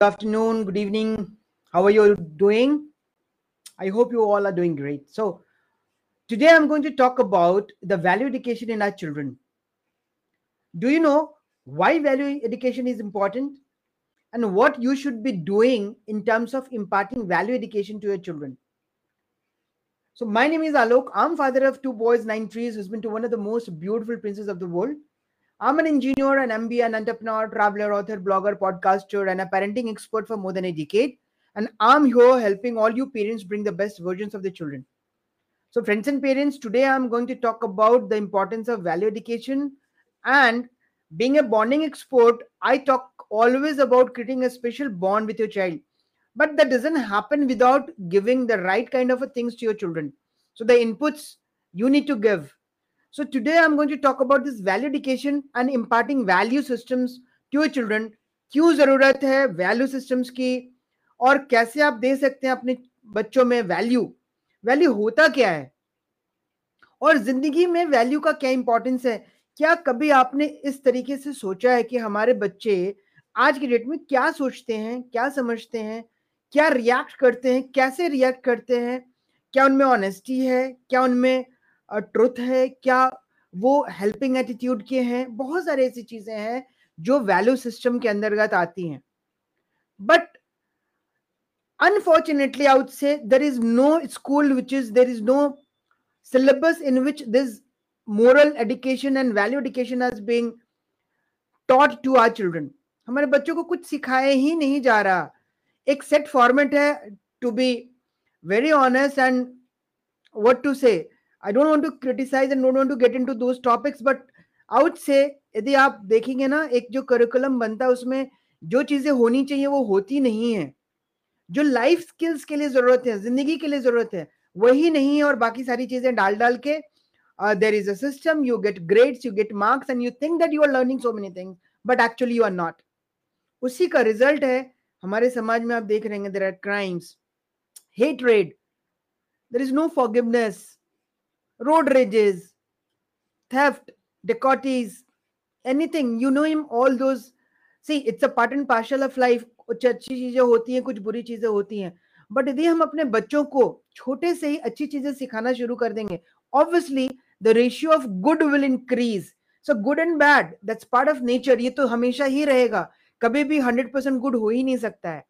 afternoon, good evening. How are you doing? I hope you all are doing great. So, today I'm going to talk about the value education in our children. Do you know why value education is important and what you should be doing in terms of imparting value education to your children? So, my name is Alok. I'm father of two boys, nine trees, husband to one of the most beautiful princes of the world. I'm an engineer, an MBA, an entrepreneur, traveler, author, blogger, podcaster, and a parenting expert for more than a decade. And I'm here helping all you parents bring the best versions of the children. So, friends and parents, today I'm going to talk about the importance of value education. And being a bonding expert, I talk always about creating a special bond with your child. But that doesn't happen without giving the right kind of things to your children. So, the inputs you need to give so today I'm going to talk about this value education and imparting value systems to your children. क्यों ज़रूरत है value systems की? और कैसे आप दे सकते हैं अपने बच्चों में वैल्यू वैल्यू होता क्या है? और ज़िंदगी में वैल्यू का क्या इंपॉर्टेंस है? क्या कभी आपने इस तरीके से सोचा है कि हमारे बच्चे आज की डेट में क्या सोचते हैं, क्या समझते हैं, क्या रिएक्ट करते हैं, कैसे रिएक्ट करते हैं? क्या उनमें ऑनेस्टी है? क्या उनमें ट्रुथ है क्या वो हेल्पिंग एटीट्यूड के हैं बहुत सारी ऐसी चीज़ें हैं जो वैल्यू सिस्टम के अंतर्गत आती हैं but unfortunately i would say there is no school which is there is no syllabus in which this moral education and value education has being taught to our children हमारे बच्चों को कुछ सिखाया ही नहीं जा रहा एक सेट फॉर्मेट है to be very honest and what to say I don't want to criticise and don't want to get into those topics but out से यदि आप देखेंगे ना, एक जो करिकुलम बनता है, उसमें जो चीज़ें होनी चाहिए, वो होती नहीं है। जो लाइफ स्किल्स के लिए ज़रूरत है, ज़िंदगी के लिए ज़रूरत है, वही नहीं है और बाकी सारी चीज़ें डाल डाल के there is a system you get grades you get marks and you think that you are learning so many things but actually you are not उसी का रिज़ल्ट है, हमारे समाज में आप देख रहे हैं there are crimes hatred there is no forgiveness road rages, theft, dacoities, anything. You know him, all those. See, it's a part and parcel of life. कुछ अच्छी चीज़ें होती हैं कुछ बुरी चीज़ें होती हैं बट यदि हम अपने बच्चों को छोटे से ही अच्छी चीज़ें सिखाना शुरू कर देंगे obviously the ratio of good will increase so good and bad that's part of nature ये तो हमेशा ही रहेगा कभी भी हंड्रेड परसेंट गुड हो ही नहीं सकता है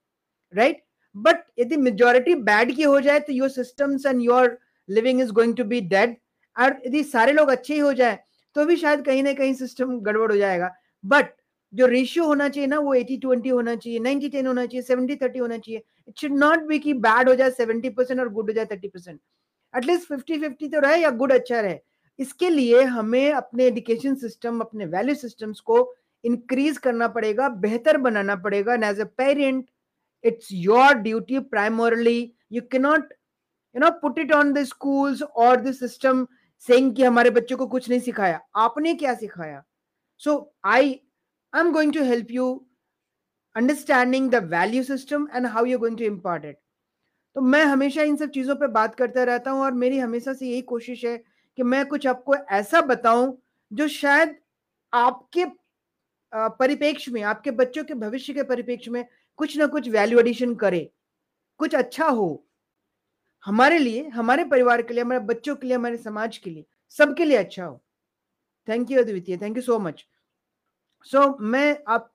राइट? बट यदि मेजोरिटी बैड की हो जाए तो your systems and your living is going to be dead और यदि सारे लोग अच्छे ही हो जाए तो भी शायद कहीं ना कहीं सिस्टम गड़बड़ हो जाएगा। बट जो रेशियो होना चाहिए ना, वो एटी ट्वेंटी होना चाहिए नाइनटी टेन होना चाहिए सेवेंटी थर्टी होना चाहिए इट शुड नॉट बी कि बैड हो जाए सेवेंटी परसेंट और गुड हो जाए thirty percent at least fifty fifty तो रहे या गुड अच्छा रहे। इसके लिए हमें अपने एजुकेशन सिस्टम अपने वैल्यू सिस्टम्स को इंक्रीज करना पड़ेगा, बेहतर बनाना पड़ेगा। And as a parent it's your duty primarily you cannot you know put it on the schools और द सिस्टम सेइंग कि हमारे बच्चों को कुछ नहीं सिखाया। आपने क्या सिखाया? So I I am going to help you understanding the value system and how you going to impart it तो मैं हमेशा इन सब चीज़ों पे बात करता रहता हूँ और मेरी हमेशा से यही कोशिश है कि मैं कुछ आपको ऐसा बताऊँ जो शायद आपके परिपेक्ष में, आपके बच्चों के भविष्य के परिपेक्ष में कुछ ना कुछ वैल्यू एडिशन करे। कुछ अच्छा हो। हमारे लिए, हमारे परिवार के लिए, हमारे बच्चों के लिए, हमारे समाज के लिए, सबके लिए अच्छा हो। Thank you Advitiya thank you so much so मैं आप,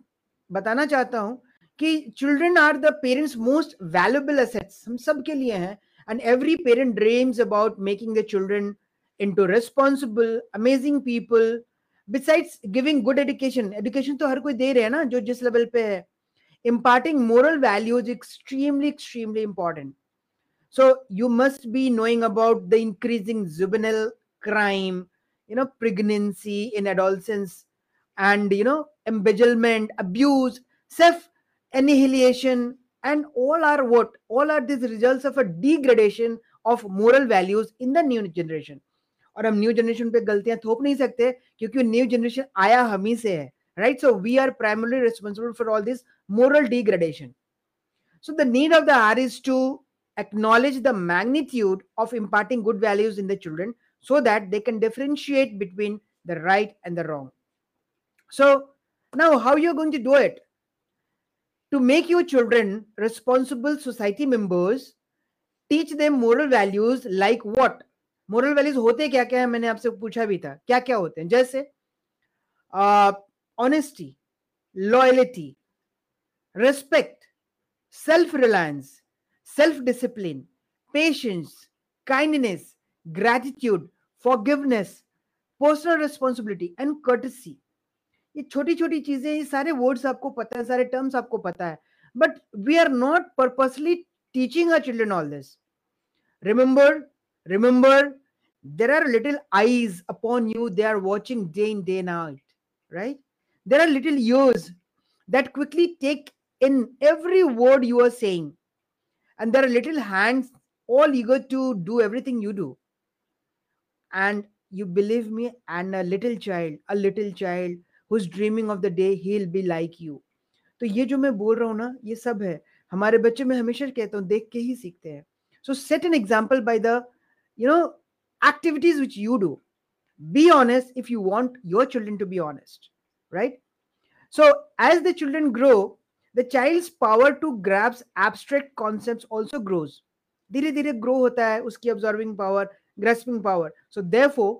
बताना चाहता हूँ कि children are the parents most valuable assets हम सब के लिए हैं and every parent dreams about making the children into responsible amazing people besides giving good education education तो हर कोई दे रहे हैं ना, जो जिस लेवल पे है। Imparting moral values extremely extremely important. so you must be knowing about the increasing juvenile crime, you know, pregnancy in adolescence, and you know, embezzlement, abuse, self annihilation, and all are what? All are these results of a degradation of moral values in the new generation. और हम new generation पे गलतियां थोप नहीं सकते क्योंकि new generation आया हम ही से है right so we are primarily responsible for all this moral degradation so the need of the hour is to acknowledge the magnitude of imparting good values in the children so that they can differentiate between the right and the wrong so now how you're going to do it to make your children responsible society members teach them moral values like what moral values होते क्या क्या है मैंने आपसे पूछा भी था क्या क्या होते हैं जैसे honesty loyalty respect self reliance self discipline patience kindness gratitude forgiveness personal responsibility and courtesy ये छोटी छोटी चीजें ये सारे वर्ड्स आपको पता है सारे टर्म्स आपको पता है but we are not purposely teaching our children all this remember remember there are little eyes upon you they are watching day in day night right there are little ears that quickly take in every word you are saying and there are little hands all eager to do everything you do and you believe me and a little child a little child who's dreaming of the day he'll be like you तो ये जो मैं बोल रहा हूँ ना ये सब है हमारे बच्चे मैं हमेशा कहता हूँ देख के ही सीखते हैं so set an example by the you know activities which you do be honest if you want your children to be honest right so as the children grow the child's power to grasp abstract concepts also grows धीरे धीरे grow होता है उसकी observing power grasping power so therefore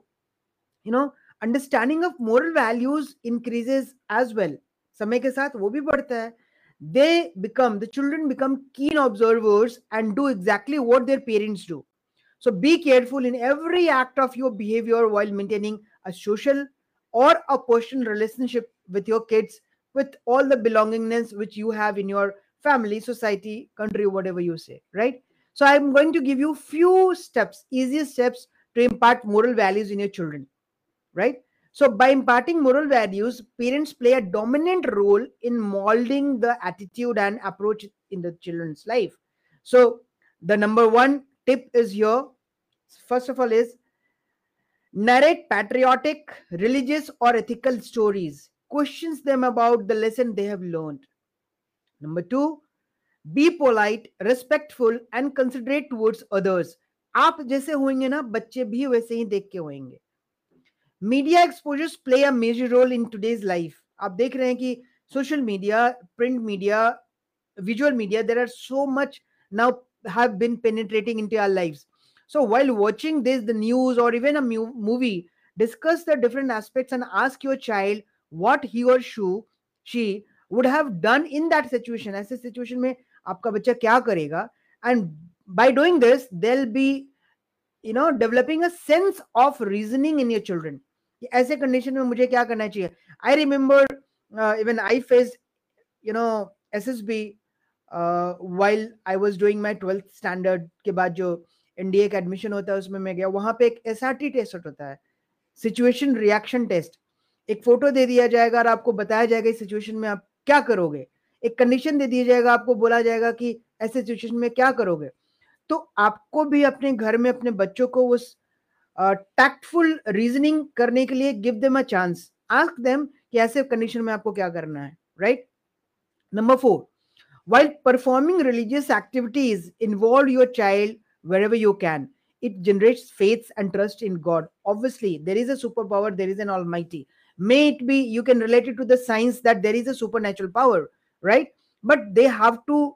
you know understanding of moral values increases as well समय के साथ वो भी बढ़ता है they become the children become keen observers and do exactly what their parents do so be careful in every act of your behavior while maintaining a social or a personal relationship with your kids with all the belongingness which you have in your family society country whatever you say right? So i'm going to give you few steps easiest steps to impart moral values in your children right? So by imparting moral values parents play a dominant role in molding the attitude and approach in the children's life. So the number one tip is here. First of all is narrate patriotic religious or ethical stories questions them about the lesson they have learned number two be polite respectful and considerate towards others आप जैसे होंगे ना बच्चे भी वैसे ही देख के होंगे media exposures play a major role in today's life आप देख रहे हैं कि social media print media visual media there are so much now have been penetrating into our lives so while watching this the news or even a mu- movie discuss the different aspects and ask your child what he or she she would have done in that situation ऐसे situation में आपका बच्चा क्या करेगा and by doing this they'll be you know developing a sense of reasoning in your children कि ऐसे condition में मुझे क्या करना चाहिए I remember uh, even I faced you know SSB uh, while I was doing my 12th standard के बाद जो एनडीए का एडमिशन होता है उसमें मैं गया वहां पे एक एस टेस्ट होता है सिचुएशन रिएक्शन टेस्ट एक फ़ोटो दे दिया जाएगा और आपको बताया जाएगा इस सिचुएशन में आप क्या करोगे। एक कंडीशन दे दिया जाएगा, आपको बोला जाएगा कि ऐसे सिचुएशन में क्या करोगे। तो आपको भी अपने घर में अपने बच्चों को उस टैक्टफुल रीजनिंग करने के लिए give them a chance ask them कि ऐसे कंडीशन में आपको क्या करना है right number four while performing religious activities, involve your child wherever you can. It generates faith and trust in god. Obviously, there is a superpower, there is an almighty. may it be you can relate it to the science that there is a supernatural power right but they have to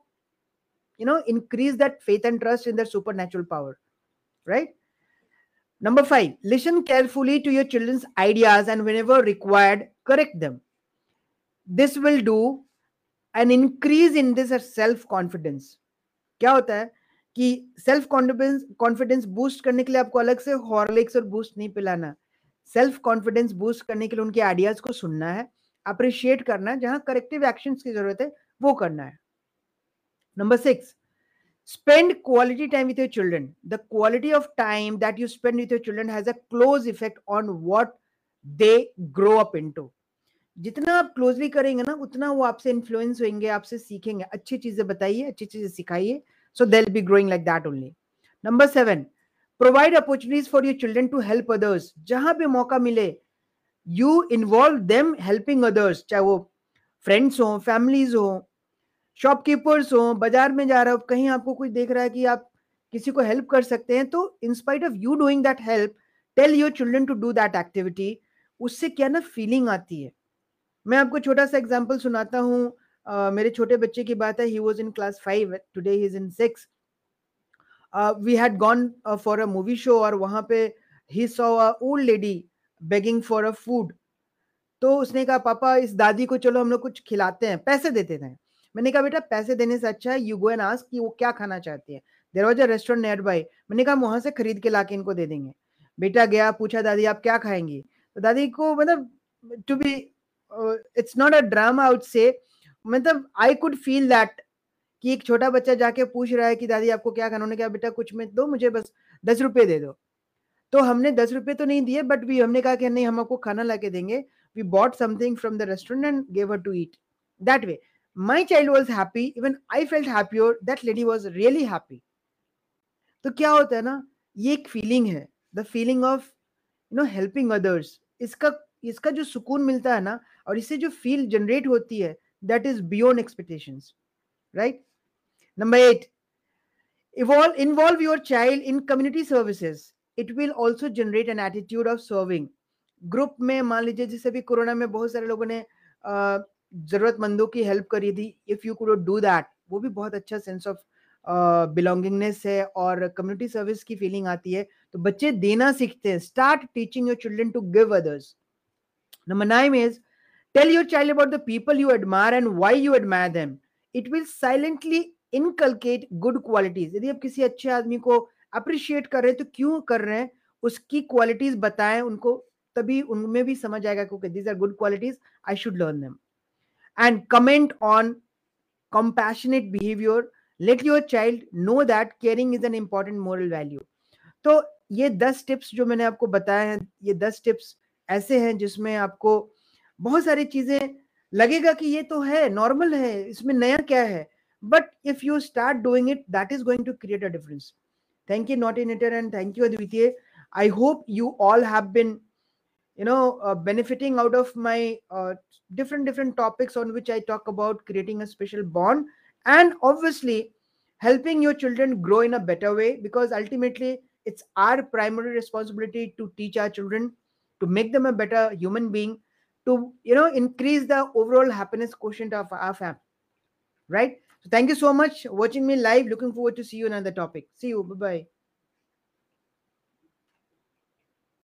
you know increase that faith and trust in their supernatural power right number 5 listen carefully to your children's ideas and whenever required correct them this will do an increase in this self confidence क्या होता है कि self confidence confidence boost करने के लिए आपको अलग से हॉर्लिक्स और बूस्ट नहीं पिलाना सेल्फ कॉन्फिडेंस बूस्ट करने के लिए उनके आइडियाज़ को सुनना है अप्रिशिएट करना है, जहाँ करेक्टिव एक्शन की ज़रूरत है, वो करना है। Number six spend quality time with your children the quality of time that you spend with your children has a close effect on what they grow up in to जितना आप closely करेंगे ना, उतना वो आपसे इन्फ्लुएंस होंगे, आपसे सीखेंगे। अच्छी चीज़ें बताइए, अच्छी चीज़ें सिखाइए so they be growing like that only number seven provide opportunities for your children to help others जहाँ पे मौका मिले you involve them helping others चाहे वो फ्रेंड्स हो फैमिलीज़ हो शॉपकीपर्स हो बाज़ार में जा रहे हो कहीं आपको कोई देख रहा है कि आप किसी को हेल्प कर सकते हैं तो in spite of you doing that help tell your children to do that activity उससे क्या ना फीलिंग आती है। मैं आपको छोटा सा एग्ज़ाम्पल सुनाता हूँ। uh, मेरे छोटे बच्चे की बात है he was in class five today he is in six we had gone for a movie show और वहाँ पे he saw a old lady begging for a food तो उसने कहा, पापा, इस दादी को चलो, हम लोग कुछ खिलाते हैं, पैसे देते थे मैंने कहा, बेटा, पैसे देने से अच्छा है यू गो एंड आस्क कि वो क्या खाना चाहती है। There was a restaurant nearby मैंने कहा वहाँ से खरीद के ला के इनको दे देंगे। बेटा गया, पूछा, दादी, आप क्या खाएँगी? तो दादी को मतलब to be it's not a drama out से मतलब आई कुड फील दैट कि एक छोटा बच्चा जाके पूछ रहा है कि, दादी, आपको क्या खाना? उन्होंने कहा, बेटा, कुछ में दो, मुझे बस दस रुपये दे दो। तो हमने दस रुपये तो नहीं दिए बट भी हमने कहा कि, नहीं, हम आपको खाना ला के देंगे। We bought something from the restaurant and gave her to eat that way my child was happy even I felt happy और that lady was really happy तो क्या होता है ना, ये एक फीलिंग है the feeling of you know helping others इसका इसका जो सुकून मिलता है ना, और इससे जो फील जनरेट होती है that is beyond expectations right number eight evolve involve your child in community services it will also generate an attitude of serving group में, मान लीजिए जैसे भी कोरोना में बहुत सारे लोगों ने जरूरतमंदों की हेल्प करी थी if you could do that वो भी बहुत अच्छा सेंस ऑफ़ बिलोंगिंगनेस है और कम्युनिटी सर्विस की फीलिंग आती है। तो बच्चे देना सीखते हैं। Start teaching your children to give others number nine is tell your child about the people you admire and why you admire them it will silently inculcate good qualities यदि आप किसी अच्छे आदमी को अप्रिशिएट कर रहे हैं तो क्यों कर रहे हैं? उसकी क्वालिटीज बताएँ उनको, तभी उनमें भी समझ आएगा क्योंकि these are good qualities I should learn them and comment on compassionate behavior. Let your child know that caring is an important moral value. तो ये दस टिप्स जो मैंने आपको बताया है, ये दस टिप्स ऐसे हैं जिसमें आपको बहुत सारी चीज़ें लगेगा कि ये तो है नॉर्मल है, इसमें नया क्या है? But if you start doing it, that is going to create a difference. Thank you, Nautinator, and thank you, Advitya. I hope you all have been, you know, uh, benefiting out of my uh, different different topics on which I talk about creating a special bond, and obviously helping your children grow in a better way. Because ultimately, it's our primary responsibility to teach our children to make them a better human being, to you know, increase the overall happiness quotient of our family, right? So thank you so much watching me live. Looking forward to see you another topic. See you. Bye bye